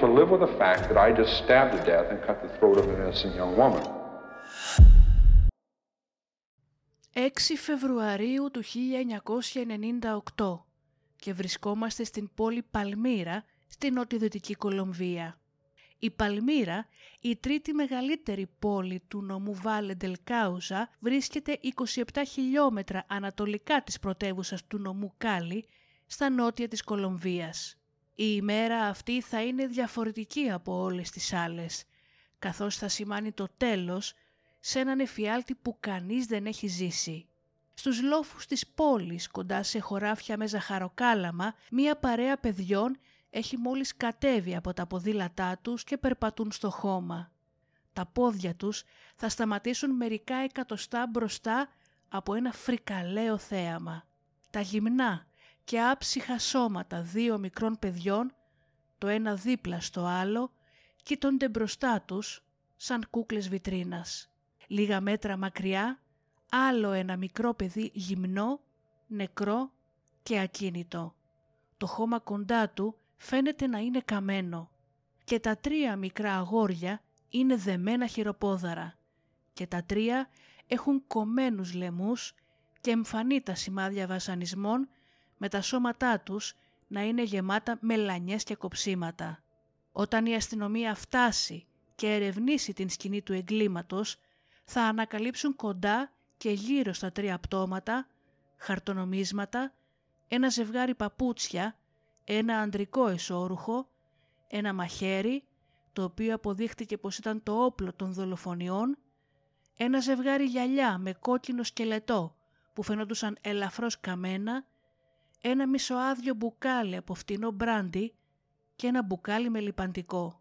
To live with the fact that I just stabbed to death and cut the throat of an innocent young woman. 6 Φεβρουαρίου του 1998 και βρισκόμαστε στην πόλη Παλμύρα στην νοτιοδυτική Κολομβία. Η Παλμύρα, η τρίτη μεγαλύτερη πόλη του νομού Βάλε Κάουζα, βρίσκεται 27 χιλιόμετρα ανατολικά της πρωτεύουσας του νομού Κάλι, στα νότια της Κολομβίας. Η ημέρα αυτή θα είναι διαφορετική από όλες τις άλλες, καθώς θα σημάνει το τέλος σε έναν εφιάλτη που κανείς δεν έχει ζήσει. Στους λόφους της πόλης, κοντά σε χωράφια με ζαχαροκάλαμα, μία παρέα παιδιών έχει μόλις κατέβει από τα ποδήλατά τους και περπατούν στο χώμα. Τα πόδια τους θα σταματήσουν μερικά εκατοστά μπροστά από ένα φρικαλαίο θέαμα. Τα γυμνά και άψυχα σώματα δύο μικρών παιδιών, το ένα δίπλα στο άλλο, κοίτονται μπροστά τους σαν κούκλες βιτρίνας. Λίγα μέτρα μακριά, άλλο ένα μικρό παιδί γυμνό, νεκρό και ακίνητο. Το χώμα κοντά του φαίνεται να είναι καμένο και τα τρία μικρά αγόρια είναι δεμένα χειροπόδαρα και τα τρία έχουν κομμένους λαιμούς και εμφανεί τα σημάδια βασανισμών με τα σώματά τους να είναι γεμάτα μελανιές και κοψίματα. Όταν η αστυνομία φτάσει και ερευνήσει την σκηνή του εγκλήματος, θα ανακαλύψουν κοντά και γύρω στα τρία πτώματα, χαρτονομίσματα, ένα ζευγάρι παπούτσια, ένα ανδρικό εσώρουχο, ένα μαχαίρι, το οποίο αποδείχτηκε πως ήταν το όπλο των δολοφονιών, ένα ζευγάρι γυαλιά με κόκκινο σκελετό που φαινόντουσαν ελαφρώς καμένα, ένα μισοάδιο μπουκάλι από φτηνό μπράντι και ένα μπουκάλι με λιπαντικό.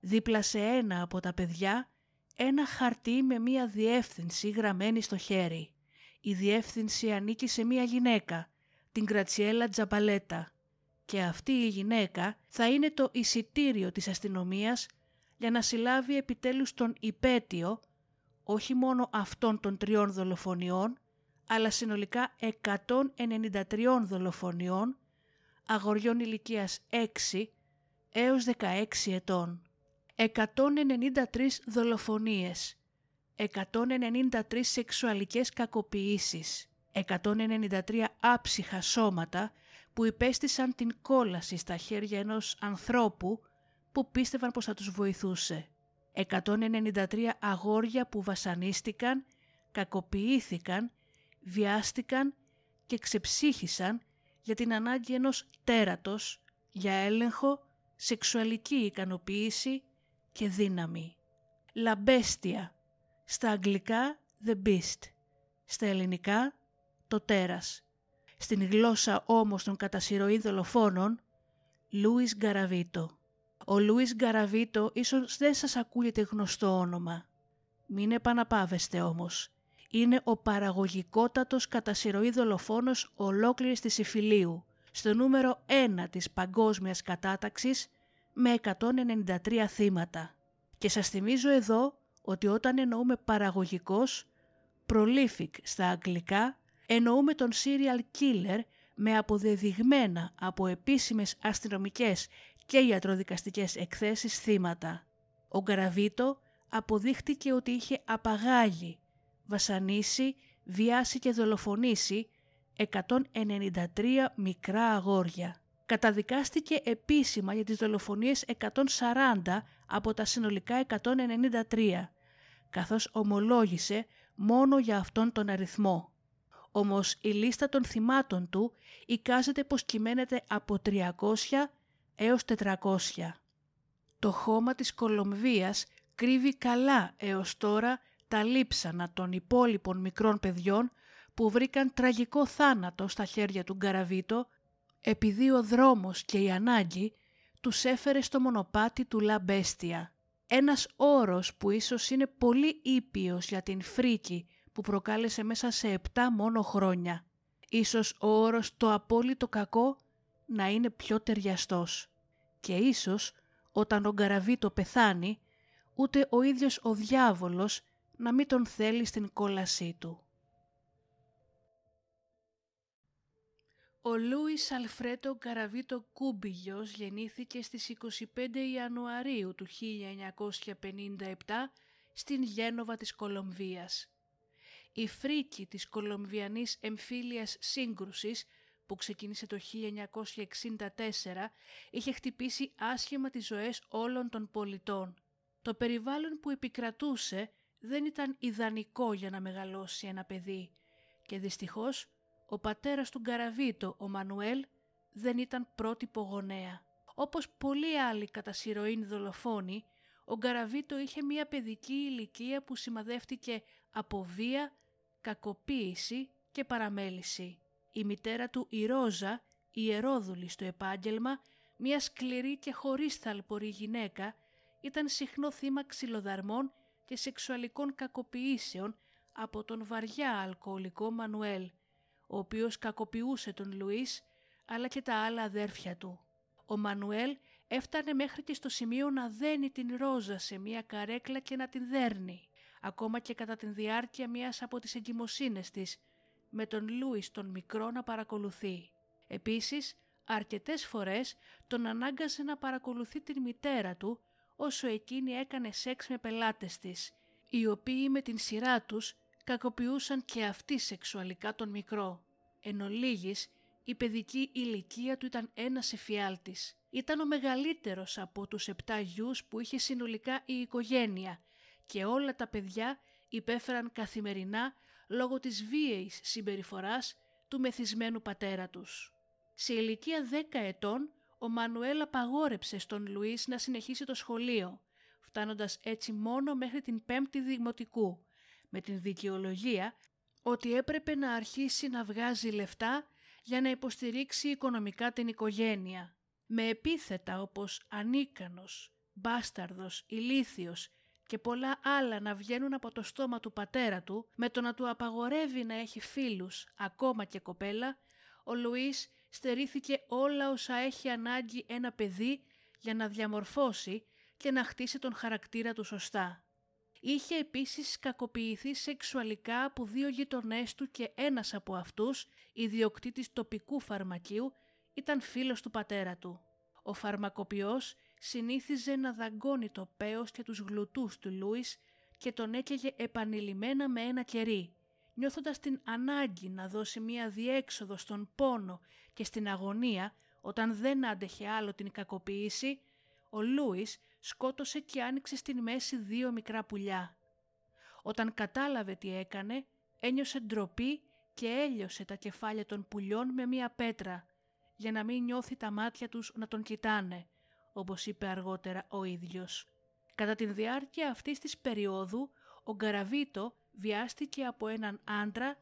Δίπλα σε ένα από τα παιδιά ένα χαρτί με μία διεύθυνση γραμμένη στο χέρι. Η διεύθυνση ανήκει σε μία γυναίκα, την Κρατσιέλα Τζαμπαλέτα. Και αυτή η γυναίκα θα είναι το εισιτήριο της αστυνομίας για να συλλάβει επιτέλους τον υπέτειο, όχι μόνο αυτών των τριών δολοφονιών, αλλά συνολικά 193 δολοφονιών αγοριών ηλικίας 6 έως 16 ετών. 193 δολοφονίες, 193 σεξουαλικές κακοποιήσεις, 193 άψυχα σώματα που υπέστησαν την κόλαση στα χέρια ενός ανθρώπου που πίστευαν πως θα τους βοηθούσε. 193 αγόρια που βασανίστηκαν, κακοποιήθηκαν, βιάστηκαν και ξεψύχησαν για την ανάγκη ενός τέρατος για έλεγχο, σεξουαλική ικανοποίηση και δύναμη. Λαμπέστια, στα αγγλικά The Beast, στα ελληνικά το τέρας. Στην γλώσσα όμως των κατασυρωή δολοφόνων, Λούις Γκαραβίτο. Ο Λούις Γκαραβίτο ίσως δεν σας ακούγεται γνωστό όνομα. Μην επαναπάβεστε όμως. Είναι ο παραγωγικότατος κατά συρροή δολοφόνος ολόκληρης της Ιφιλίου, στο νούμερο 1 της παγκόσμιας κατάταξης με 193 θύματα. Και σας θυμίζω εδώ ότι όταν εννοούμε παραγωγικός, prolific στα αγγλικά, εννοούμε τον serial killer με αποδεδειγμένα από επίσημες αστυνομικές και ιατροδικαστικές εκθέσεις θύματα. Ο Γκαραβίτο αποδείχτηκε ότι είχε απαγάγει, βασανίσει, βιάσει και δολοφονήσει 193 μικρά αγόρια. Καταδικάστηκε επίσημα για τις δολοφονίες 140 από τα συνολικά 193, καθώς ομολόγησε μόνο για αυτόν τον αριθμό. Όμως η λίστα των θυμάτων του εικάζεται πως κυμαίνεται από 300 έως 400. Το χώμα της Κολομβίας κρύβει καλά έως τώρα τα λείψανα των υπόλοιπων μικρών παιδιών που βρήκαν τραγικό θάνατο στα χέρια του Γκαραβίτο επειδή ο δρόμος και η ανάγκη τους έφερε στο μονοπάτι του Λαμπέστια. Ένας όρος που ίσως είναι πολύ ήπιος για την φρίκη που προκάλεσε μέσα σε επτά μόνο χρόνια. Ίσως ο όρος το απόλυτο κακό να είναι πιο ταιριαστός. Και ίσως όταν ο Γκαραβίτο πεθάνει, ούτε ο ίδιος ο διάβολος να μην τον θέλει στην κόλασή του. Ο Λούις Αλφρέτο Γκαραβίτο Κούμπιγιος γεννήθηκε στις 25 Ιανουαρίου του 1957 στην Γένοβα της Κολομβίας. Η φρίκη της Κολομβιανής εμφύλιας σύγκρουσης που ξεκίνησε το 1964 είχε χτυπήσει άσχημα τις ζωές όλων των πολιτών. Το περιβάλλον που επικρατούσε δεν ήταν ιδανικό για να μεγαλώσει ένα παιδί και δυστυχώς ο πατέρας του Γκαραβίτο, ο Μανουέλ, δεν ήταν πρότυπο γονέα. Όπως πολλοί άλλοι κατά σειροήν δολοφόνοι, ο Γκαραβίτο είχε μια παιδική ηλικία που σημαδεύτηκε από βία, κακοποίηση και παραμέληση. Η μητέρα του η Ρόζα, ιερόδουλη στο επάγγελμα, μια σκληρή και χωρίς θαλπορή γυναίκα, ήταν συχνό θύμα ξυλοδαρμών και σεξουαλικών κακοποιήσεων από τον βαριά αλκοολικό Μανουέλ, ο οποίος κακοποιούσε τον Λουίς αλλά και τα άλλα αδέρφια του. Ο Μανουέλ έφτανε μέχρι και στο σημείο να δένει την Ρόζα σε μία καρέκλα και να την δέρνει, ακόμα και κατά την διάρκεια μιας από τις εγκυμοσύνες της, με τον Λούις τον μικρό να παρακολουθεί. Επίσης, αρκετές φορές τον ανάγκασε να παρακολουθεί την μητέρα του όσο εκείνη έκανε σεξ με πελάτες της, οι οποίοι με την σειρά τους κακοποιούσαν και αυτοί σεξουαλικά τον μικρό. Εν ολίγης, η παιδική ηλικία του ήταν ένας εφιάλτης. Ήταν ο μεγαλύτερος από τους επτά γιους που είχε συνολικά η οικογένεια και όλα τα παιδιά υπέφεραν καθημερινά λόγω της βίαιης συμπεριφοράς του μεθυσμένου πατέρα τους. Σε ηλικία 10 ετών, ο Μανουέλ απαγόρεψε στον Λουίς να συνεχίσει το σχολείο, φτάνοντας έτσι μόνο μέχρι την πέμπτη δημοτικού, με την δικαιολογία ότι έπρεπε να αρχίσει να βγάζει λεφτά για να υποστηρίξει οικονομικά την οικογένεια. Με επίθετα όπως ανίκανος, μπάσταρδος, ηλίθιος και πολλά άλλα να βγαίνουν από το στόμα του πατέρα του, με το να του απαγορεύει να έχει φίλους, ακόμα και κοπέλα, ο Λουίς στερήθηκε όλα όσα έχει ανάγκη ένα παιδί για να διαμορφώσει και να χτίσει τον χαρακτήρα του σωστά. Είχε επίσης κακοποιηθεί σεξουαλικά από δύο γειτονές του και ένας από αυτούς, ιδιοκτήτης τοπικού φαρμακείου, ήταν φίλος του πατέρα του. Ο φαρμακοποιός συνήθιζε να δαγκώνει το πέος και τους γλουτούς του Λούις και τον έκαιγε επανειλημμένα με ένα κερί. Νιώθοντας την ανάγκη να δώσει μία διέξοδο στον πόνο και στην αγωνία όταν δεν άντεχε άλλο την κακοποίηση, ο Λούις σκότωσε και άνοιξε στην μέση δύο μικρά πουλιά. Όταν κατάλαβε τι έκανε, ένιωσε ντροπή και έλειωσε τα κεφάλια των πουλιών με μία πέτρα, για να μην νιώθει τα μάτια τους να τον κοιτάνε, όπως είπε αργότερα ο ίδιος. Κατά τη διάρκεια αυτής της περίοδου, ο Γκαραβίτο βιάστηκε από έναν άντρα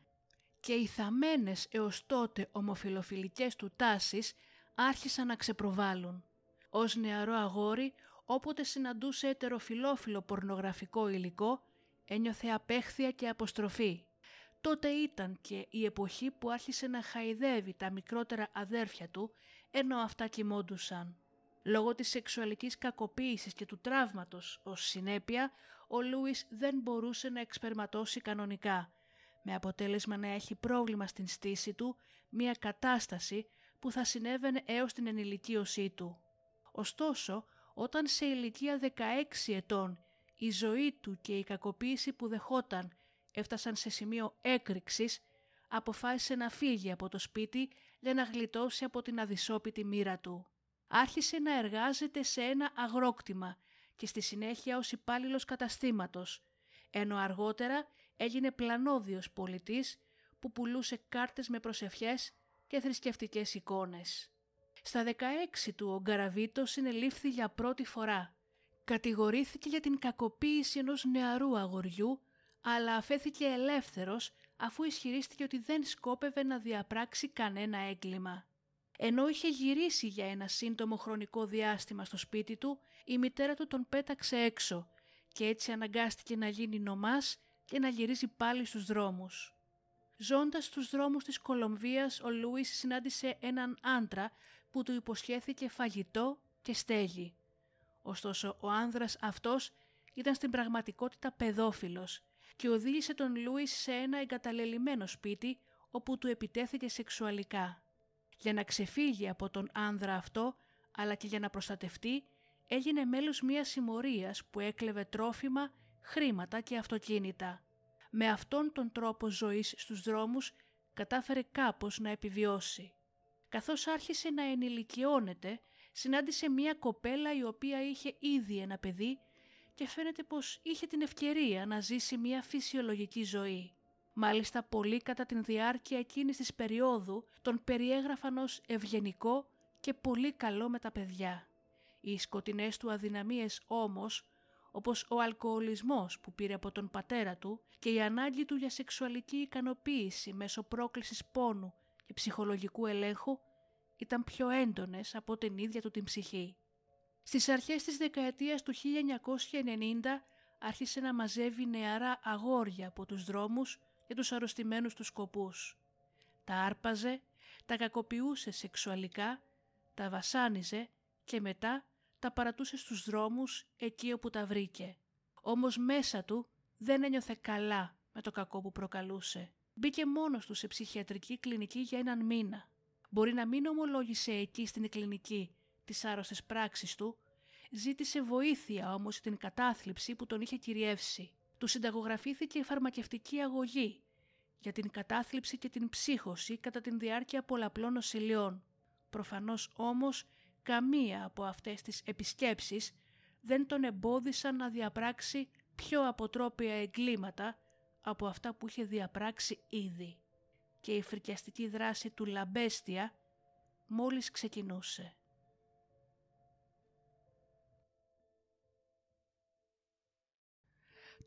και οι θαμένες έως τότε ομοφιλοφιλικές του τάσεις άρχισαν να ξεπροβάλλουν. Ως νεαρό αγόρι, όποτε συναντούσε ετεροφιλόφιλο πορνογραφικό υλικό, ένιωθε απέχθεια και αποστροφή. τότε ήταν και η εποχή που άρχισε να χαϊδεύει τα μικρότερα αδέρφια του ενώ αυτά κοιμόντουσαν. Λόγω της σεξουαλικής κακοποίησης και του τραύματος ως συνέπεια, ο Λούις δεν μπορούσε να εξπερματώσει κανονικά, με αποτέλεσμα να έχει πρόβλημα στην στήση του, μια κατάσταση που θα συνέβαινε έως την ενηλικίωσή του. Ωστόσο, όταν σε ηλικία 16 ετών η ζωή του και η κακοποίηση που δεχόταν έφτασαν σε σημείο έκρηξης, αποφάσισε να φύγει από το σπίτι για να γλιτώσει από την αδυσόπιτη μοίρα του. Άρχισε να εργάζεται σε ένα αγρόκτημα και στη συνέχεια ως υπάλληλος καταστήματος, ενώ αργότερα έγινε πλανόδιος πολιτής που πουλούσε κάρτες με προσευχές και θρησκευτικές εικόνες. Στα 16 του ο Γκαραβίτος συνελήφθη για πρώτη φορά. Κατηγορήθηκε για την κακοποίηση ενός νεαρού αγοριού, αλλά αφέθηκε ελεύθερος αφού ισχυρίστηκε ότι δεν σκόπευε να διαπράξει κανένα έγκλημα. Ενώ είχε γυρίσει για ένα σύντομο χρονικό διάστημα στο σπίτι του, η μητέρα του τον πέταξε έξω και έτσι αναγκάστηκε να γίνει νομάς και να γυρίζει πάλι στους δρόμους. Ζώντας στους δρόμους της Κολομβίας, ο Λούις συνάντησε έναν άντρα που του υποσχέθηκε φαγητό και στέγη. Ωστόσο, ο άνδρας αυτός ήταν στην πραγματικότητα παιδόφιλος και οδήγησε τον Λούις σε ένα εγκαταλελειμμένο σπίτι όπου του επιτέθηκε σεξουαλικά. Για να ξεφύγει από τον άνδρα αυτό, αλλά και για να προστατευτεί, έγινε μέλος μιας συμμορίας που έκλεβε τρόφιμα, χρήματα και αυτοκίνητα. Με αυτόν τον τρόπο ζωής στους δρόμους κατάφερε κάπως να επιβιώσει. Καθώς άρχισε να ενηλικιώνεται, συνάντησε μια κοπέλα η οποία είχε ήδη ένα παιδί και φαίνεται πως είχε την ευκαιρία να ζήσει μια φυσιολογική ζωή. Μάλιστα πολύ κατά την διάρκεια εκείνης της περίοδου τον περιέγραφαν ως ευγενικό και πολύ καλό με τα παιδιά. Οι σκοτεινές του αδυναμίες όμως, όπως ο αλκοολισμός που πήρε από τον πατέρα του και η ανάγκη του για σεξουαλική ικανοποίηση μέσω πρόκλησης πόνου και ψυχολογικού ελέγχου, ήταν πιο έντονες από την ίδια του την ψυχή. Στις αρχές της δεκαετίας του 1990 άρχισε να μαζεύει νεαρά αγόρια από τους δρόμους για τους αρρωστημένους τους σκοπούς. Τα άρπαζε, τα κακοποιούσε σεξουαλικά, τα βασάνιζε και μετά τα παρατούσε στους δρόμους εκεί όπου τα βρήκε. Όμως μέσα του δεν ένιωθε καλά με το κακό που προκαλούσε. Μπήκε μόνος του σε ψυχιατρική κλινική για έναν μήνα. Μπορεί να μην ομολόγησε εκεί στην κλινική τις άρρωστες πράξεις του, ζήτησε βοήθεια όμως την κατάθλιψη που τον είχε κυριεύσει. Του συνταγογραφήθηκε η φαρμακευτική αγωγή για την κατάθλιψη και την ψύχωση κατά την διάρκεια πολλαπλών νοσηλειών. Προφανώς όμως καμία από αυτές τις επισκέψεις δεν τον εμπόδισαν να διαπράξει πιο αποτρόπια εγκλήματα από αυτά που είχε διαπράξει ήδη και η φρικιαστική δράση του Λαμπέστια μόλις ξεκινούσε.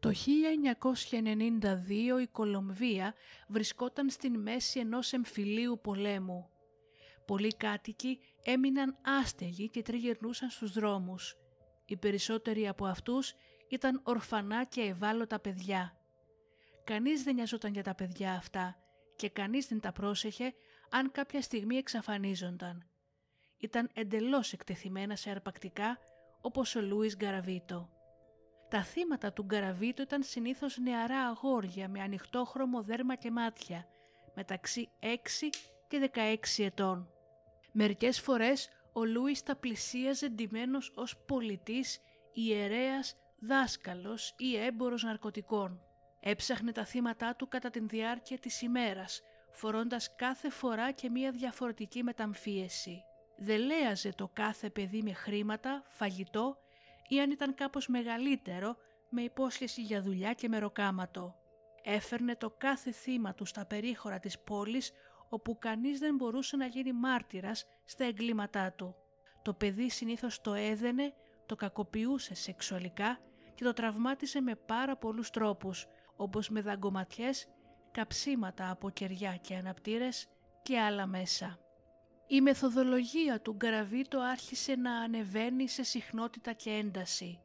Το 1992 η Κολομβία βρισκόταν στην μέση ενός εμφυλίου πολέμου. Πολλοί κάτοικοι έμειναν άστεγοι και τριγυρνούσαν στους δρόμους. Οι περισσότεροι από αυτούς ήταν ορφανά και ευάλωτα παιδιά. Κανείς δεν νοιαζόταν για τα παιδιά αυτά και κανείς δεν τα πρόσεχε αν κάποια στιγμή εξαφανίζονταν. Ήταν εντελώς εκτεθειμένα σε αρπακτικά όπως ο Λούις Γκαραβίτο. Τα θύματα του Γκαραβίτο ήταν συνήθως νεαρά αγόρια με ανοιχτό χρώμο δέρμα και μάτια, μεταξύ 6 και 16 ετών. Μερικές φορές ο Λούις τα πλησίαζε ντυμένος ως πολιτής, ιερέας, δάσκαλος ή έμπορος ναρκωτικών. Έψαχνε τα θύματα του κατά την διάρκεια της ημέρας, φορώντας κάθε φορά και μία διαφορετική μεταμφίεση. Δελέαζε το κάθε παιδί με χρήματα, φαγητό ή αν ήταν κάπως μεγαλύτερο με υπόσχεση για δουλειά και μεροκάματο. Έφερνε το κάθε θύμα του στα περίχωρα της πόλης όπου κανείς δεν μπορούσε να γίνει μάρτυρας στα εγκλήματά του. Το παιδί συνήθως το έδαινε, το κακοποιούσε σεξουαλικά και το τραυμάτισε με πάρα πολλούς τρόπους, όπως με δαγκωματιές, καψίματα από κεριά και αναπτήρες και άλλα μέσα. Η μεθοδολογία του Γκαραβίτο άρχισε να ανεβαίνει σε συχνότητα και ένταση.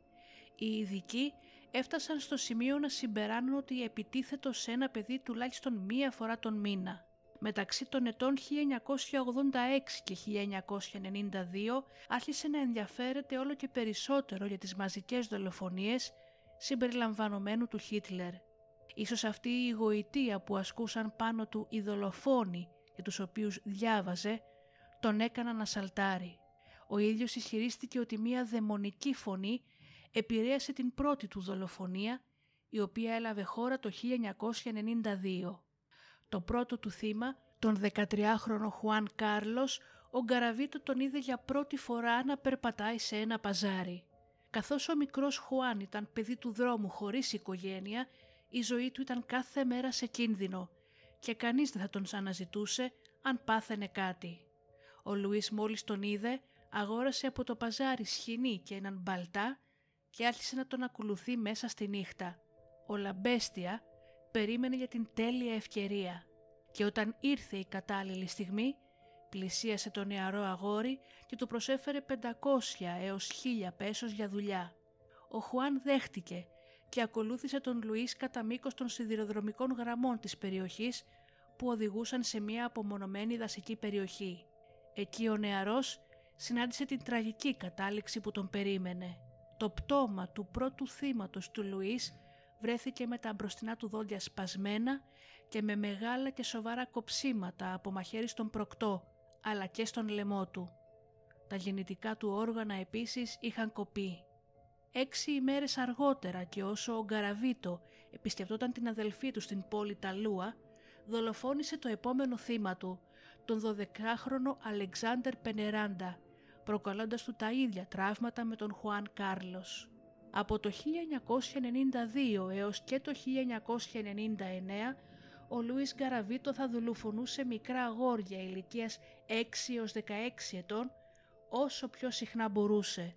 Οι ειδικοί έφτασαν στο σημείο να συμπεράνουν ότι επιτίθετο σε ένα παιδί τουλάχιστον μία φορά τον μήνα. Μεταξύ των ετών 1986 και 1992 άρχισε να ενδιαφέρεται όλο και περισσότερο για τις μαζικές δολοφονίες συμπεριλαμβανομένου του Χίτλερ. Ίσως αυτή η γοητεία που ασκούσαν πάνω του οι δολοφόνοι για τους οποίους διάβαζε τον έκαναν να σαλτάρει. Ο ίδιος ισχυρίστηκε ότι μία δαιμονική φωνή επηρέασε την πρώτη του δολοφονία η οποία έλαβε χώρα το 1992. Το πρώτο του θύμα, τον 13χρονο Χουάν Κάρλος, ο Γκαραβίτο τον είδε για πρώτη φορά να περπατάει σε ένα παζάρι. Καθώς ο μικρός Χουάν ήταν παιδί του δρόμου χωρίς οικογένεια, η ζωή του ήταν κάθε μέρα σε κίνδυνο και κανείς δεν θα τον αναζητούσε αν πάθαινε κάτι. Ο Λουίς μόλις τον είδε, αγόρασε από το παζάρι σχοινή και έναν μπαλτά και άρχισε να τον ακολουθεί μέσα στη νύχτα. Ο Λαμπέστια περίμενε για την τέλεια ευκαιρία και όταν ήρθε η κατάλληλη στιγμή πλησίασε το νεαρό αγόρι και του προσέφερε 500 έως 1000 πέσος για δουλειά. Ο Χουάν δέχτηκε και ακολούθησε τον Λουίς κατά μήκος των σιδηροδρομικών γραμμών της περιοχής που οδηγούσαν σε μια απομονωμένη δασική περιοχή. Εκεί ο νεαρός συνάντησε την τραγική κατάληξη που τον περίμενε. Το πτώμα του πρώτου θύματος του Λουίς βρέθηκε με τα μπροστινά του δόντια σπασμένα και με μεγάλα και σοβαρά κοψίματα από μαχαίρι στον προκτό αλλά και στον λαιμό του. Τα γεννητικά του όργανα επίσης είχαν κοπεί. Έξι ημέρες αργότερα και όσο ο Γκαραβίτο επισκεπτόταν την αδελφή του στην πόλη Ταλούα, δολοφόνησε το επόμενο θύμα του, τον 12χρονο Αλεξάνδερ Πενεράντα, προκαλώντας του τα ίδια τραύματα με τον Χουάν Κάρλος. Από το 1992 έως και το 1999 ο Λούις Γκαραβίτο θα δολοφονούσε μικρά αγόρια ηλικίας 6 έως 16 ετών όσο πιο συχνά μπορούσε.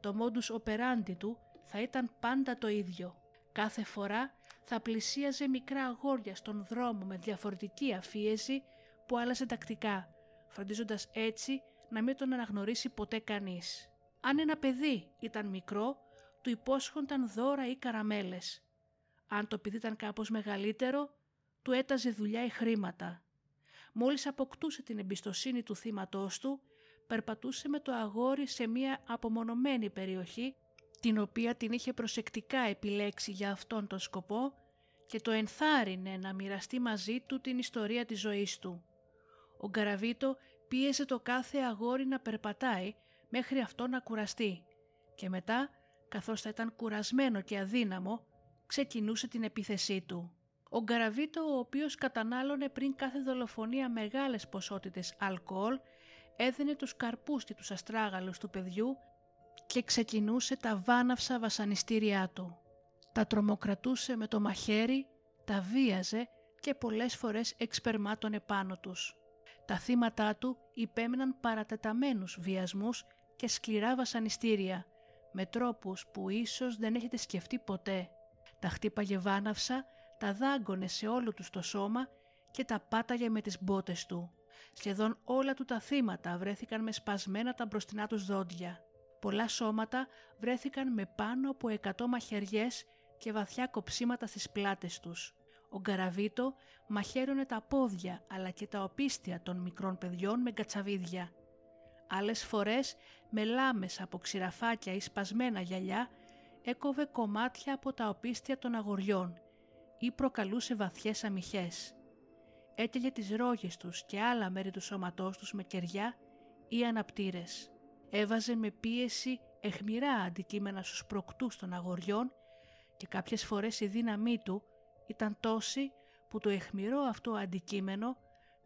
Το μόντους operandi του θα ήταν πάντα το ίδιο. Κάθε φορά θα πλησίαζε μικρά αγόρια στον δρόμο με διαφορετική αφίεση που άλλαζε τακτικά, φροντίζοντας έτσι να μην τον αναγνωρίσει ποτέ κανείς. Αν ένα παιδί ήταν μικρό, του υπόσχονταν δώρα ή καραμέλες. Αν το παιδί ήταν κάπως μεγαλύτερο, του έταζε δουλειά ή χρήματα. Μόλις αποκτούσε την εμπιστοσύνη του θύματός του, περπατούσε με το αγόρι σε μια απομονωμένη περιοχή, την οποία την είχε προσεκτικά επιλέξει για αυτόν τον σκοπό και το ενθάρρυνε να μοιραστεί μαζί του την ιστορία της ζωής του. Ο Γκαραβίτο πίεζε το κάθε αγόρι να περπατάει μέχρι αυτό να κουραστεί και μετά, καθώς θα ήταν κουρασμένο και αδύναμο, ξεκινούσε την επίθεσή του. Ο Γκαραβίτο, ο οποίος κατανάλωνε πριν κάθε δολοφονία μεγάλες ποσότητες αλκοόλ, έδινε τους καρπούς και τους αστράγαλους του παιδιού και ξεκινούσε τα βάναυσα βασανιστήριά του. Τα τρομοκρατούσε με το μαχαίρι, τα βίαζε και πολλές φορές εξπερμάτωνε πάνω τους. Τα θύματα του υπέμεναν παρατεταμένους βιασμούς και σκληρά βασανιστήρια, με τρόπους που ίσως δεν έχετε σκεφτεί ποτέ. Τα χτύπαγε βάναυσα, τα δάγκωνε σε όλο τους το σώμα και τα πάταγε με τις μπότες του. Σχεδόν όλα του τα θύματα βρέθηκαν με σπασμένα τα μπροστινά τους δόντια. Πολλά σώματα βρέθηκαν με πάνω από 100 μαχαιριές και βαθιά κοψίματα στις πλάτες τους. Ο Γκαραβίτο μαχαίρωνε τα πόδια αλλά και τα οπίστια των μικρών παιδιών με κατσαβίδια. Άλλες φορές με λάμες από ξηραφάκια ή σπασμένα γυαλιά έκοβε κομμάτια από τα οπίστια των αγοριών ή προκαλούσε βαθιές αμυχές. Έτελε τις ρόγες τους και άλλα μέρη του σώματός τους με κεριά ή αναπτήρες. Έβαζε με πίεση εχμηρά αντικείμενα στους προκτούς των αγοριών και κάποιες φορές η δύναμή του ήταν τόση που το εχμηρό αυτό αντικείμενο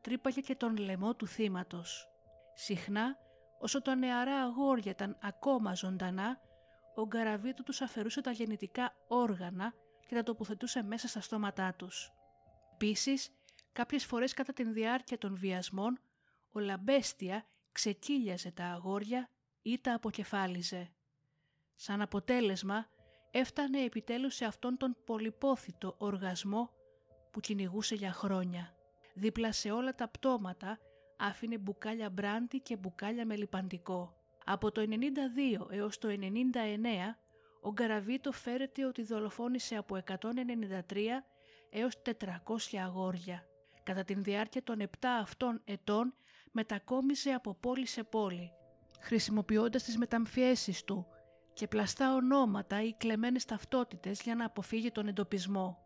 τρύπαγε και τον λαιμό του θύματος. Συχνά, όσο τα νεαρά αγόρια ήταν ακόμα ζωντανά, ο Γκαραβίτου τους αφαιρούσε τα γεννητικά όργανα και τα τοποθετούσε μέσα στα στόματά τους. Επίσης, κάποιες φορές κατά την διάρκεια των βιασμών, ο Λαμπέστια ξεκύλιαζε τα αγόρια ή τα αποκεφάλιζε. Σαν αποτέλεσμα, έφτανε επιτέλους σε αυτόν τον πολυπόθητο οργασμό που κυνηγούσε για χρόνια. Δίπλα σε όλα τα πτώματα άφηνε μπουκάλια μπράντι και μπουκάλια με λιπαντικό. Από το 92 έως το 99 ο Γκαραβίτο φέρεται ότι δολοφόνησε από 193 έως 400 αγόρια. Κατά την διάρκεια των 7 αυτών ετών μετακόμιζε από πόλη σε πόλη, χρησιμοποιώντας τις μεταμφιέσεις του και πλαστά ονόματα ή κλεμμένες ταυτότητες για να αποφύγει τον εντοπισμό.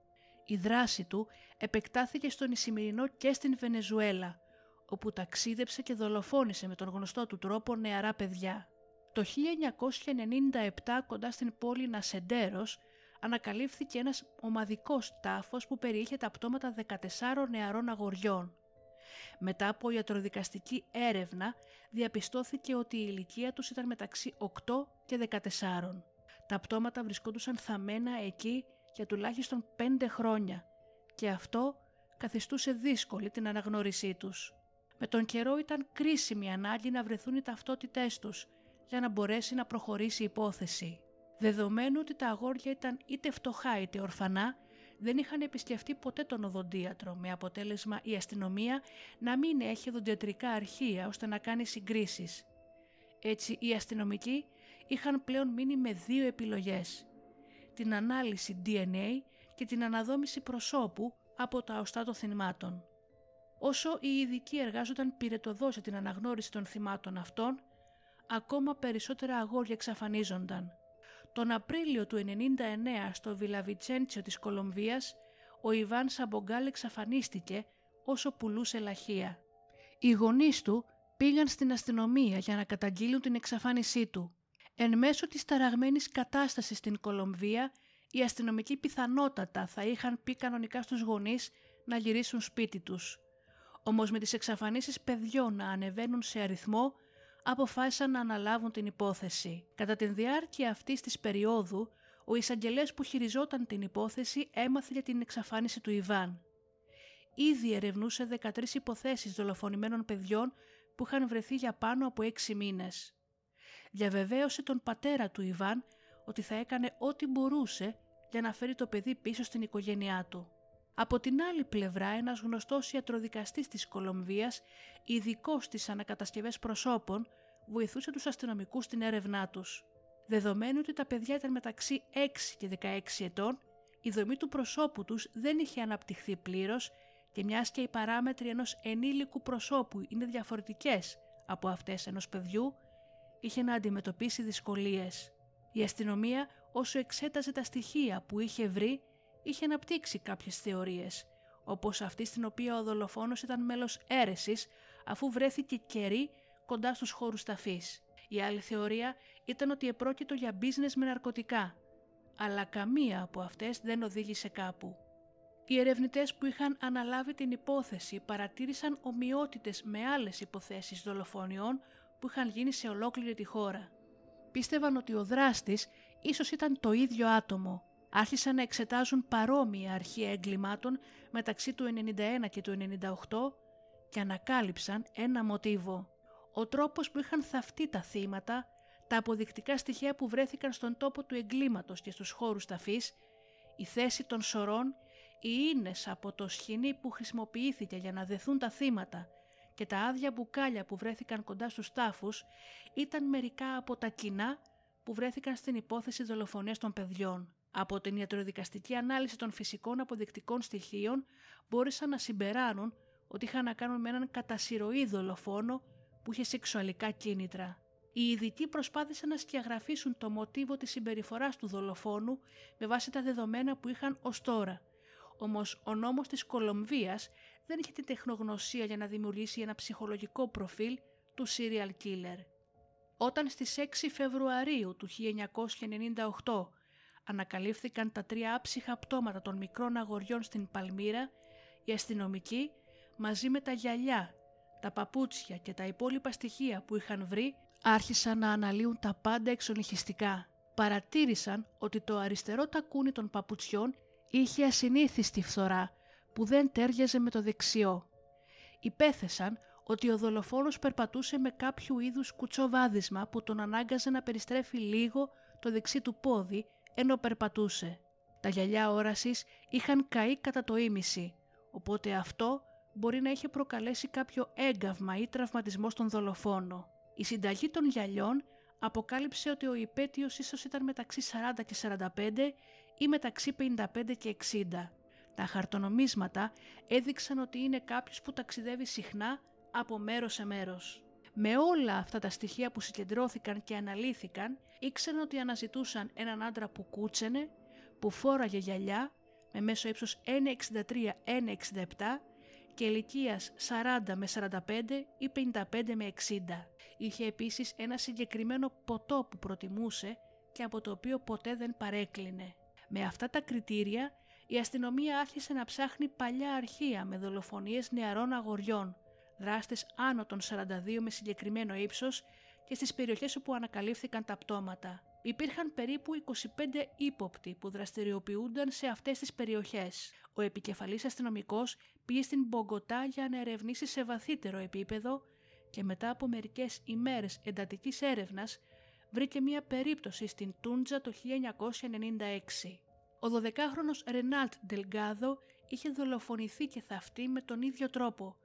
Η δράση του επεκτάθηκε στον Ισημερινό και στην Βενεζουέλα, όπου ταξίδεψε και δολοφόνησε με τον γνωστό του τρόπο νεαρά παιδιά. Το 1997 κοντά στην πόλη Νασεντέρος ανακαλύφθηκε ένας ομαδικός τάφος που περιείχε τα πτώματα 14 νεαρών αγοριών. Μετά από ιατροδικαστική έρευνα διαπιστώθηκε ότι η ηλικία τους ήταν μεταξύ 8 και 14. Τα πτώματα βρισκόντουσαν θαμμένα εκεί για τουλάχιστον 5 χρόνια και αυτό καθιστούσε δύσκολη την αναγνώρισή τους. Με τον καιρό ήταν κρίσιμη η ανάγκη να βρεθούν οι ταυτότητές τους για να μπορέσει να προχωρήσει η υπόθεση. Δεδομένου ότι τα αγόρια ήταν είτε φτωχά είτε ορφανά, δεν είχαν επισκεφτεί ποτέ τον οδοντίατρο, με αποτέλεσμα η αστυνομία να μην έχει οδοντιατρικά αρχεία ώστε να κάνει συγκρίσεις. Έτσι οι αστυνομικοί είχαν πλέον μείνει με δύο επιλογές. Την ανάλυση DNA και την αναδόμηση προσώπου από τα οστά των θυμάτων. Όσο οι ειδικοί εργάζονταν πυρετοδός για την αναγνώριση των θυμάτων αυτών, ακόμα περισσότερα αγόρια εξαφανίζονταν. Τον Απρίλιο του 1999 στο Βιλαβιτσέντσιο της Κολομβίας, ο Ιβάν Σαμπογκάλ εξαφανίστηκε όσο πουλούσε λαχεία. Οι γονείς του πήγαν στην αστυνομία για να καταγγείλουν την εξαφάνισή του. Εν μέσω της ταραγμένης κατάστασης στην Κολομβία, οι αστυνομικοί πιθανότατα θα είχαν πει κανονικά στους γονείς να γυρίσουν σπίτι τους. Όμως με τις εξαφανίσεις παιδιών να ανεβαίνουν σε αριθμό, αποφάσισαν να αναλάβουν την υπόθεση. Κατά τη διάρκεια αυτής της περίοδου, ο εισαγγελέας που χειριζόταν την υπόθεση έμαθε για την εξαφάνιση του Ιβάν. Ήδη ερευνούσε 13 υποθέσεις δολοφονημένων παιδιών που είχαν βρεθεί για πάνω από 6 μήνες. Διαβεβαίωσε τον πατέρα του Ιβάν ότι θα έκανε ό,τι μπορούσε για να φέρει το παιδί πίσω στην οικογένειά του. Από την άλλη πλευρά ένας γνωστός ιατροδικαστής της Κολομβίας, ειδικός στις ανακατασκευές προσώπων, βοηθούσε τους αστυνομικούς στην έρευνά τους. Δεδομένου ότι τα παιδιά ήταν μεταξύ 6 και 16 ετών, η δομή του προσώπου τους δεν είχε αναπτυχθεί πλήρως και μιας και οι παράμετροι ενός ενήλικου προσώπου είναι διαφορετικές από αυτές ενός παιδιού, είχε να αντιμετωπίσει δυσκολίες. Η αστυνομία όσο εξέταζε τα στοιχεία που είχε βρει είχε αναπτύξει κάποιες θεωρίες, όπως αυτή στην οποία ο δολοφόνος ήταν μέλος αίρεσης αφού βρέθηκε κερί κοντά στους χώρους ταφής. Η άλλη θεωρία ήταν ότι επρόκειτο για business με ναρκωτικά, αλλά καμία από αυτές δεν οδήγησε κάπου. Οι ερευνητές που είχαν αναλάβει την υπόθεση παρατήρησαν ομοιότητες με άλλες υποθέσεις δολοφονιών που είχαν γίνει σε ολόκληρη τη χώρα. Πίστευαν ότι ο δράστης ίσως ήταν το ίδιο άτομο άρχισαν να εξετάζουν παρόμοια αρχεία εγκλημάτων μεταξύ του 91 και του 98 και ανακάλυψαν ένα μοτίβο. Ο τρόπος που είχαν θαυτεί τα θύματα, τα αποδεικτικά στοιχεία που βρέθηκαν στον τόπο του εγκλήματος και στους χώρους ταφής, η θέση των σωρών, οι ίνες από το σχοινί που χρησιμοποιήθηκε για να δεθούν τα θύματα και τα άδεια μπουκάλια που βρέθηκαν κοντά στους τάφους ήταν μερικά από τα κοινά που βρέθηκαν στην υπόθεση δολοφονίας των παιδιών. Από την ιατροδικαστική ανάλυση των φυσικών αποδεικτικών στοιχείων μπόρεσαν να συμπεράνουν ότι είχαν να κάνουν με έναν κατασυρωή δολοφόνο που είχε σεξουαλικά κίνητρα. Οι ειδικοί προσπάθησαν να σκιαγραφίσουν το μοτίβο της συμπεριφοράς του δολοφόνου με βάση τα δεδομένα που είχαν ως τώρα. Όμως ο νόμος της Κολομβίας δεν είχε την τεχνογνωσία για να δημιουργήσει ένα ψυχολογικό προφίλ του serial killer. Όταν στις 6 Φεβρουαρίου του 1998 ανακαλύφθηκαν τα τρία άψυχα πτώματα των μικρών αγοριών στην Παλμύρα, οι αστυνομικοί μαζί με τα γυαλιά, τα παπούτσια και τα υπόλοιπα στοιχεία που είχαν βρει άρχισαν να αναλύουν τα πάντα εξονυχιστικά. Παρατήρησαν ότι το αριστερό τακούνι των παπουτσιών είχε ασυνήθιστη φθορά που δεν τέριαζε με το δεξιό. Υπέθεσαν ότι ο δολοφόνος περπατούσε με κάποιο είδους κουτσοβάδισμα που τον ανάγκαζε να περιστρέφει λίγο το δεξί του πόδι ενώ περπατούσε. Τα γυαλιά όρασης είχαν καεί κατά το ίμιση, οπότε αυτό μπορεί να είχε προκαλέσει κάποιο έγκαυμα ή τραυματισμό στον δολοφόνο. Η συνταγή των γυαλιών αποκάλυψε ότι ο υπέτειος ίσως ήταν μεταξύ 40 και 45 ή μεταξύ 55 και 60. Τα χαρτονομίσματα έδειξαν ότι είναι κάποιος που ταξιδεύει συχνά από μέρος σε μέρος. Με όλα αυτά τα στοιχεία που συγκεντρώθηκαν και αναλύθηκαν, ήξεραν ότι αναζητούσαν έναν άντρα που κούτσενε, που φόραγε γυαλιά, με μέσο ύψος 1,63-1,67 και ηλικίας 40 με 45 ή 55 με 60. Είχε επίσης ένα συγκεκριμένο ποτό που προτιμούσε και από το οποίο ποτέ δεν παρέκλεινε. Με αυτά τα κριτήρια η αστυνομία άρχισε να ψάχνει παλιά αρχεία με δολοφονίες νεαρών αγοριών, δράστες άνω των 42 με συγκεκριμένο ύψος και στις περιοχές όπου ανακαλύφθηκαν τα πτώματα. Υπήρχαν περίπου 25 ύποπτοι που δραστηριοποιούνταν σε αυτές τις περιοχές. Ο επικεφαλής αστυνομικός πήγε στην Μπογκοτά για να ερευνήσει σε βαθύτερο επίπεδο και μετά από μερικές ημέρες εντατικής έρευνας βρήκε μία περίπτωση στην Τούντζα το 1996. Ο 12χρονος Ρενάλτ Ντελγκάδο είχε δολοφονηθεί και θαυτεί με τον ίδιο τρόπο,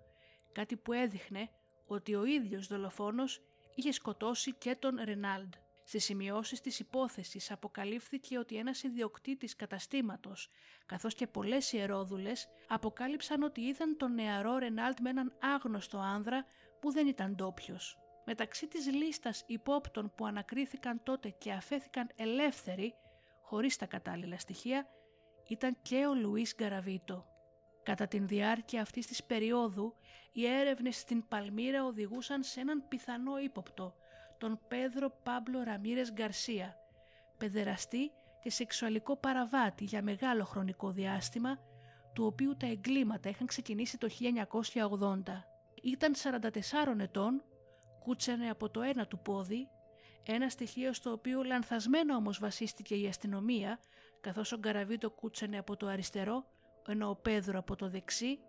κάτι που έδειχνε ότι ο ίδιος δολοφόνος είχε σκοτώσει και τον Ρενάλντ. Στις σημειώσεις της υπόθεσης αποκαλύφθηκε ότι ένας ιδιοκτήτης καταστήματος καθώς και πολλές ιερόδουλες αποκάλυψαν ότι είδαν τον νεαρό Ρενάλτ με έναν άγνωστο άνδρα που δεν ήταν ντόπιος. Μεταξύ της λίστας υπόπτων που ανακρίθηκαν τότε και αφέθηκαν ελεύθεροι χωρίς τα κατάλληλα στοιχεία ήταν και ο Λουίς Γκαραβίτο. Κατά την διάρκεια αυτής της περίοδου, οι έρευνες στην Παλμύρα οδηγούσαν σε έναν πιθανό ύποπτο, τον Πέδρο Πάμπλο Ραμύρες Γκαρσία, παιδεραστή και σεξουαλικό παραβάτη για μεγάλο χρονικό διάστημα, του οποίου τα εγκλήματα είχαν ξεκινήσει το 1980. Ήταν 44 ετών, κούτσανε από το ένα του πόδι, ένα στοιχείο στο οποίο λανθασμένο όμως βασίστηκε η αστυνομία, καθώς ο Γκαραβίτο κούτσανε από το αριστερό, ενώ ο Πέδρο από το δεξί,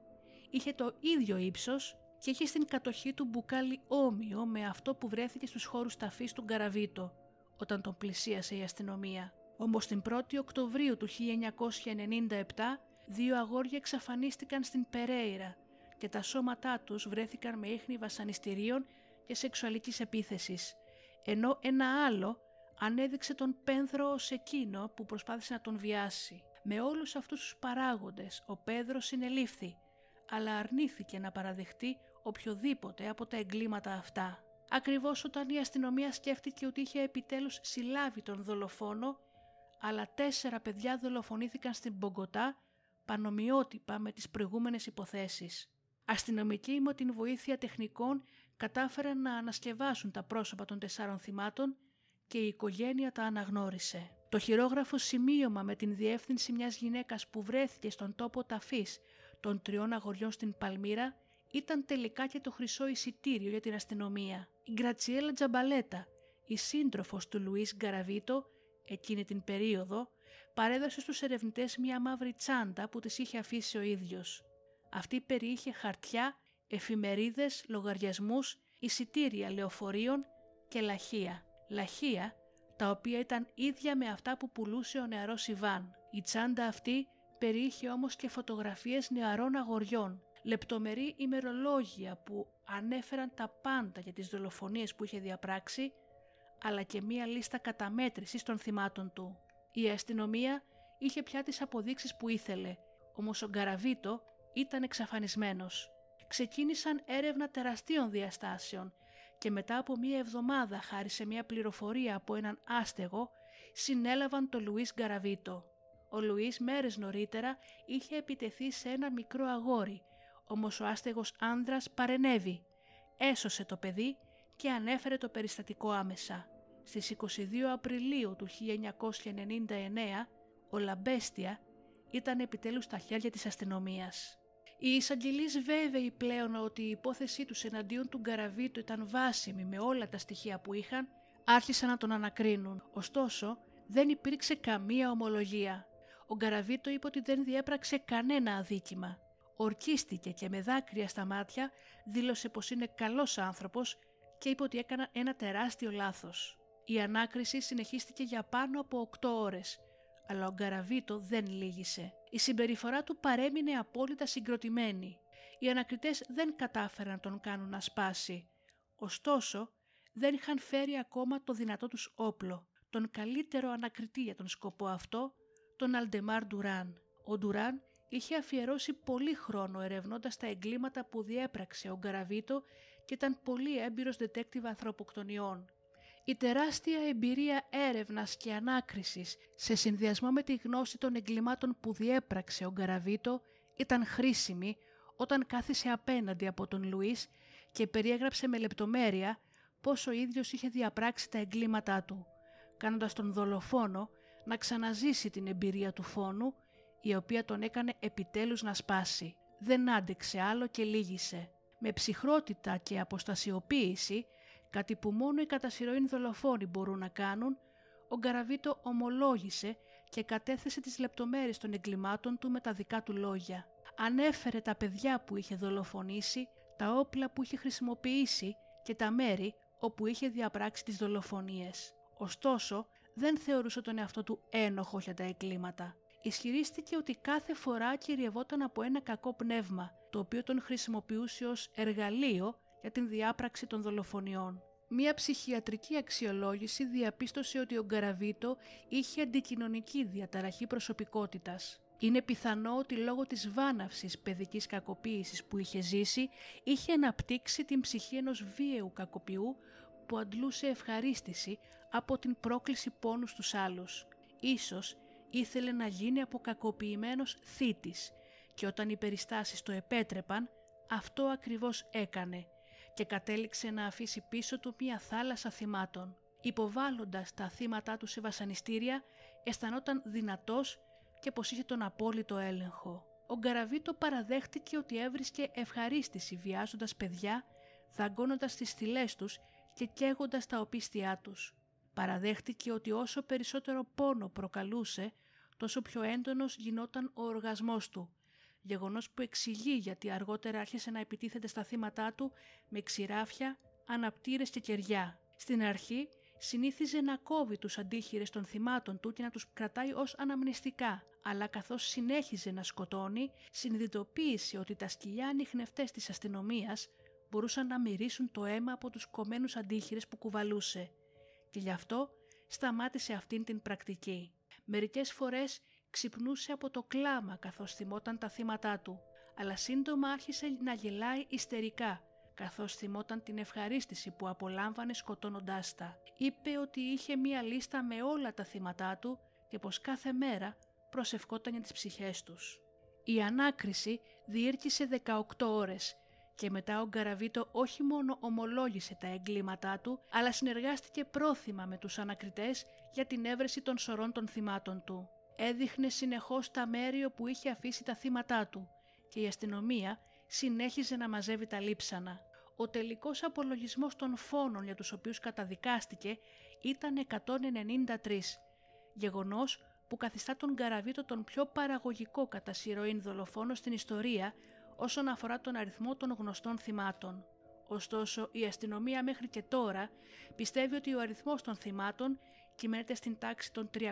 είχε το ίδιο ύψος και είχε στην κατοχή του μπουκάλι όμοιο με αυτό που βρέθηκε στους χώρους ταφής του Γκαραβίτο, όταν τον πλησίασε η αστυνομία. Όμως την 1η Οκτωβρίου του 1997, δύο αγόρια εξαφανίστηκαν στην Περέιρα και τα σώματά τους βρέθηκαν με ίχνη βασανιστήριων και σεξουαλικής επίθεσης, ενώ ένα άλλο ανέδειξε τον Πένδρο ως εκείνο που προσπάθησε να τον βιάσει. Με όλους αυτούς τους παράγοντες ο Πέδρος συνελήφθη, αλλά αρνήθηκε να παραδεχτεί οποιοδήποτε από τα εγκλήματα αυτά. Ακριβώς όταν η αστυνομία σκέφτηκε ότι είχε επιτέλους συλλάβει τον δολοφόνο, αλλά τέσσερα παιδιά δολοφονήθηκαν στην Μπογκοτά πανομοιότυπα με τις προηγούμενες υποθέσεις. Αστυνομικοί με την βοήθεια τεχνικών κατάφεραν να ανασκευάσουν τα πρόσωπα των τεσσάρων θυμάτων και η οικογένεια τα αναγνώρισε. Το χειρόγραφο σημείωμα με την διεύθυνση μιας γυναίκας που βρέθηκε στον τόπο ταφής των τριών αγοριών στην Παλμύρα ήταν τελικά και το χρυσό εισιτήριο για την αστυνομία. Η Γκρατσιέλα Τζαμπαλέτα, η σύντροφος του Λουίς Γκαραβίτο, εκείνη την περίοδο, παρέδωσε στους ερευνητές μια μαύρη τσάντα που της είχε αφήσει ο ίδιος. Αυτή περιείχε χαρτιά, εφημερίδες, λογαριασμούς, εισιτήρια λεωφορείων και λαχεία. Λαχεία τα οποία ήταν ίδια με αυτά που πουλούσε ο νεαρός Ιβάν. Η τσάντα αυτή περιείχε όμως και φωτογραφίες νεαρών αγοριών, λεπτομερή ημερολόγια που ανέφεραν τα πάντα για τις δολοφονίες που είχε διαπράξει, αλλά και μία λίστα καταμέτρησης των θυμάτων του. Η αστυνομία είχε πια τις αποδείξεις που ήθελε, όμως ο Γκαραβίτο ήταν εξαφανισμένος. Ξεκίνησαν έρευνα τεραστίων διαστάσεων και μετά από μία εβδομάδα χάρη σε μία πληροφορία από έναν άστεγο συνέλαβαν τον Λουίς Γκαραβίτο. Ο Λουίς μέρες νωρίτερα είχε επιτεθεί σε ένα μικρό αγόρι, όμως ο άστεγος άνδρας παρενέβη, έσωσε το παιδί και ανέφερε το περιστατικό άμεσα. Στις 22 Απριλίου του 1999 ο Λαμπέστια ήταν επιτέλους στα χέρια της αστυνομίας. Οι εισαγγελείς βέβαιοι πλέον ότι η υπόθεσή τους εναντίον του Γκαραβίτου ήταν βάσιμη με όλα τα στοιχεία που είχαν, άρχισαν να τον ανακρίνουν. Ωστόσο, δεν υπήρξε καμία ομολογία. Ο Γκαραβίτο είπε ότι δεν διέπραξε κανένα αδίκημα. Ορκίστηκε και με δάκρυα στα μάτια δήλωσε πως είναι καλός άνθρωπος και είπε ότι έκανα ένα τεράστιο λάθος. Η ανάκριση συνεχίστηκε για πάνω από 8 ώρες αλλά ο Γκαραβίτο δεν λύγησε. Η συμπεριφορά του παρέμεινε απόλυτα συγκροτημένη. Οι ανακριτές δεν κατάφεραν να τον κάνουν να σπάσει. Ωστόσο, δεν είχαν φέρει ακόμα το δυνατό τους όπλο, τον καλύτερο ανακριτή για τον σκοπό αυτό, τον Αλντεμάρ Ντουράν. Ο Ντουράν είχε αφιερώσει πολύ χρόνο ερευνώντας τα εγκλήματα που διέπραξε ο Γκαραβίτο και ήταν πολύ έμπειρος detective ανθρωποκτονιών. Η τεράστια εμπειρία έρευνας και ανάκρισης σε συνδυασμό με τη γνώση των εγκλημάτων που διέπραξε ο Γκαραβίτο ήταν χρήσιμη όταν κάθισε απέναντι από τον Λουίς και περιέγραψε με λεπτομέρεια πώς ο ίδιος είχε διαπράξει τα εγκλήματά του, κάνοντας τον δολοφόνο να ξαναζήσει την εμπειρία του φόνου, η οποία τον έκανε επιτέλους να σπάσει. Δεν άντεξε άλλο και λύγησε. Με ψυχρότητα και αποστασιοποίηση, κάτι που μόνο οι κατασυρωήν δολοφόνοι μπορούν να κάνουν, ο Γκαραβίτο ομολόγησε και κατέθεσε τις λεπτομέρειες των εγκλημάτων του με τα δικά του λόγια. Ανέφερε τα παιδιά που είχε δολοφονήσει, τα όπλα που είχε χρησιμοποιήσει και τα μέρη όπου είχε διαπράξει τις δολοφονίες. Ωστόσο, δεν θεωρούσε τον εαυτό του ένοχο για τα εγκλήματα. Ισχυρίστηκε ότι κάθε φορά κυριευόταν από ένα κακό πνεύμα, το οποίο τον χρησιμοποιούσε ως εργαλείο για την διάπραξη των δολοφονιών. Μία ψυχιατρική αξιολόγηση διαπίστωσε ότι ο Γκαραβίτο είχε αντικοινωνική διαταραχή προσωπικότητας. Είναι πιθανό ότι λόγω της βάναυσης παιδικής κακοποίησης που είχε ζήσει, είχε αναπτύξει την ψυχή ενός βίαιου κακοποιού που αντλούσε ευχαρίστηση από την πρόκληση πόνους στους άλλους. Ίσως ήθελε να γίνει αποκακοποιημένος θήτης και όταν οι περιστάσεις το επέτρεπαν, αυτό ακριβώς έκανε και κατέληξε να αφήσει πίσω του μια θάλασσα θυμάτων. Υποβάλλοντας τα θύματά του σε βασανιστήρια, αισθανόταν δυνατός και πως είχε τον απόλυτο έλεγχο. Ο Γκαραβίτο παραδέχτηκε ότι έβρισκε ευχαρίστηση βιάζοντας παιδιά, δαγκώνοντας τις θυλές τους και καίγοντας τα οπίστια τους. Παραδέχτηκε ότι όσο περισσότερο πόνο προκαλούσε, τόσο πιο έντονος γινόταν ο οργασμός του, γεγονός που εξηγεί γιατί αργότερα άρχισε να επιτίθεται στα θύματά του με ξηράφια, αναπτήρες και κεριά. Στην αρχή συνήθιζε να κόβει τους αντίχειρες των θυμάτων του και να τους κρατάει ως αναμνηστικά, αλλά καθώς συνέχιζε να σκοτώνει, συνειδητοποίησε ότι τα σκυλιά ανιχνευτές της αστυνομίας μπορούσαν να μυρίσουν το αίμα από τους κομμένους αντίχειρες που κουβαλούσε και γι' αυτό σταμάτησε αυτήν την πρακτική. Μερικές φορές ξυπνούσε από το κλάμα καθώς θυμόταν τα θύματά του, αλλά σύντομα άρχισε να γελάει ιστερικά καθώς θυμόταν την ευχαρίστηση που απολάμβανε σκοτώνοντάς τα. Είπε ότι είχε μία λίστα με όλα τα θύματά του και πως κάθε μέρα προσευχόταν για τις ψυχές τους. Η ανάκριση διήρκησε 18 ώρες και μετά ο Γκαραβίτο όχι μόνο ομολόγησε τα εγκλήματά του, αλλά συνεργάστηκε πρόθυμα με τους ανακριτές για την έβρεση των σωρών των θυμάτων του. Έδειχνε συνεχώς τα μέρη όπου είχε αφήσει τα θύματά του και η αστυνομία συνέχιζε να μαζεύει τα λείψανα. Ο τελικός απολογισμός των φόνων για τους οποίους καταδικάστηκε ήταν 193, γεγονός που καθιστά τον Γκαραβίτο τον πιο παραγωγικό κατά σειροήν δολοφόνο στην ιστορία όσον αφορά τον αριθμό των γνωστών θυμάτων. Ωστόσο, η αστυνομία μέχρι και τώρα πιστεύει ότι ο αριθμός των θυμάτων κυμαίνεται στην τάξη των 300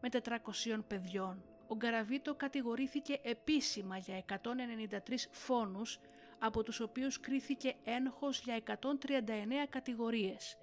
με 400 παιδιών. Ο Γκαραβίτο κατηγορήθηκε επίσημα για 193 φόνους, από τους οποίους κρίθηκε ένοχος για 139 κατηγορίες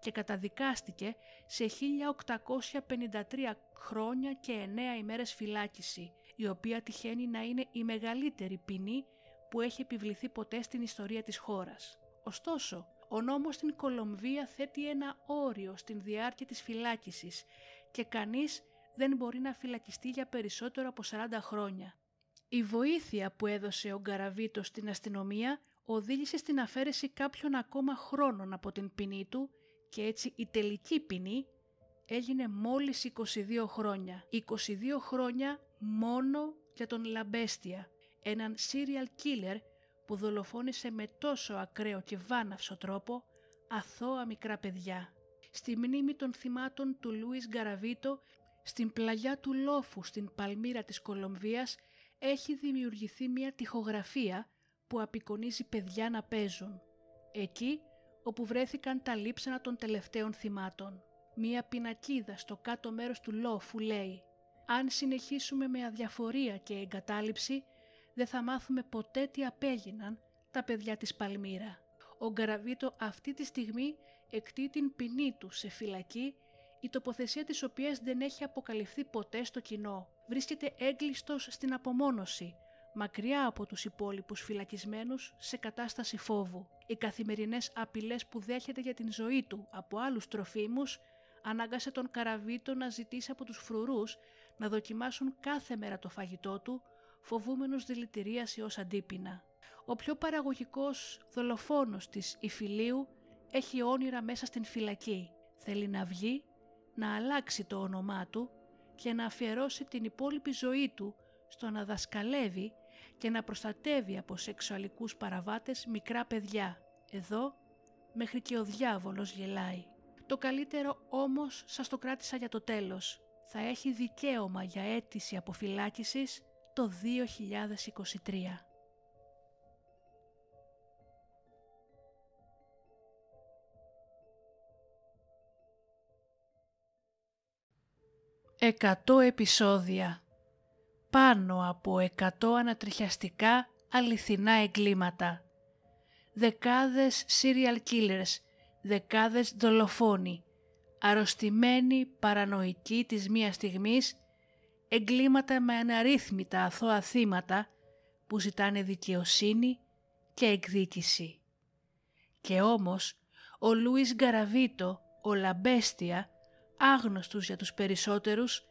και καταδικάστηκε σε 1853 χρόνια και 9 ημέρες φυλάκιση, η οποία τυχαίνει να είναι η μεγαλύτερη ποινή που έχει επιβληθεί ποτέ στην ιστορία της χώρας. Ωστόσο, ο νόμος στην Κολομβία θέτει ένα όριο στην διάρκεια της φυλάκισης και κανείς δεν μπορεί να φυλακιστεί για περισσότερο από 40 χρόνια. Η βοήθεια που έδωσε ο Γκαραβίτο στην αστυνομία οδήγησε στην αφαίρεση κάποιων ακόμα χρόνων από την ποινή του και έτσι η τελική ποινή έγινε μόλις 22 χρόνια. 22 χρόνια μόνο για τον Λαμπέστια, έναν serial killer που δολοφόνησε με τόσο ακραίο και βάναυσο τρόπο αθώα μικρά παιδιά. Στη μνήμη των θυμάτων του Λούις Γκαραβίτο, στην πλαγιά του Λόφου στην Παλμύρα της Κολομβίας, έχει δημιουργηθεί μια τυχογραφία που απεικονίζει παιδιά να παίζουν. Εκεί όπου βρέθηκαν τα λείψανα των τελευταίων θυμάτων. Μία πινακίδα στο κάτω μέρος του λόφου λέει «Αν συνεχίσουμε με αδιαφορία και εγκατάλειψη, δεν θα μάθουμε ποτέ τι απέγιναν τα παιδιά της Παλμύρα». Ο Γκαραβίτο αυτή τη στιγμή εκτεί την ποινή του σε φυλακή η τοποθεσία της οποίας δεν έχει αποκαλυφθεί ποτέ στο κοινό. Βρίσκεται έγκλειστος στην απομόνωση, μακριά από τους υπόλοιπους φυλακισμένους σε κατάσταση φόβου. Οι καθημερινές απειλές που δέχεται για την ζωή του από άλλους τροφίμους ανάγκασε τον Καραβίτο να ζητήσει από τους φρουρούς να δοκιμάσουν κάθε μέρα το φαγητό του, φοβούμενος δηλητηρίαση ως αντίπεινα. Ο πιο παραγωγικός δολοφόνος της Ιφιλίου έχει όνειρα μέσα στην φυλακή. Θέλει να βγει, να αλλάξει το όνομά του και να αφιερώσει την υπόλοιπη ζωή του στο να δασκαλεύει και να προστατεύει από σεξουαλικούς παραβάτες μικρά παιδιά. Εδώ μέχρι και ο διάβολος γελάει. Το καλύτερο όμως σας το κράτησα για το τέλος. Θα έχει δικαίωμα για αίτηση αποφυλάκησης το 2023. Εκατό επεισόδια. Πάνω από εκατό ανατριχιαστικά αληθινά εγκλήματα. Δεκάδες serial killers, δεκάδες δολοφόνοι, αρρωστημένοι παρανοϊκοί της μίας στιγμής, εγκλήματα με αναρρύθμιτα αθώα θύματα που ζητάνε δικαιοσύνη και εκδίκηση. Και όμως ο Λούις Γκαραβίτο, ο Λαμπέστια, άγνωστους για τους περισσότερους,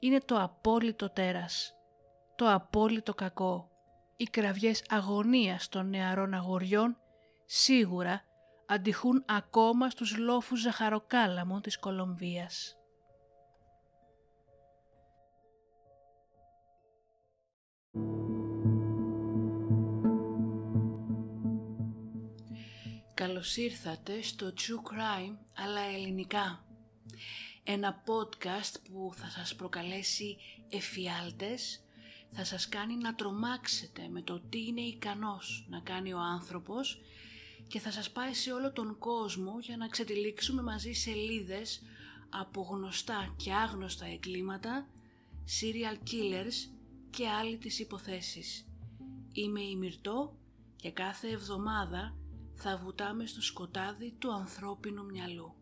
είναι το απόλυτο τέρας, το απόλυτο κακό. Οι κραυγές αγωνίας των νεαρών αγοριών σίγουρα αντιχούν ακόμα στους λόφους ζαχαροκάλαμων της Κολομβίας. Καλώς ήρθατε στο True Crime αλλά ελληνικά. Ένα podcast που θα σας προκαλέσει εφιάλτες, θα σας κάνει να τρομάξετε με το τι είναι ικανός να κάνει ο άνθρωπος και θα σας πάει σε όλο τον κόσμο για να ξετυλίξουμε μαζί σελίδες από γνωστά και άγνωστα εγκλήματα, serial killers και άλλοι τις υποθέσεις. Είμαι η Μυρτώ και κάθε εβδομάδα θα βουτάμε στο σκοτάδι του ανθρώπινου μυαλού.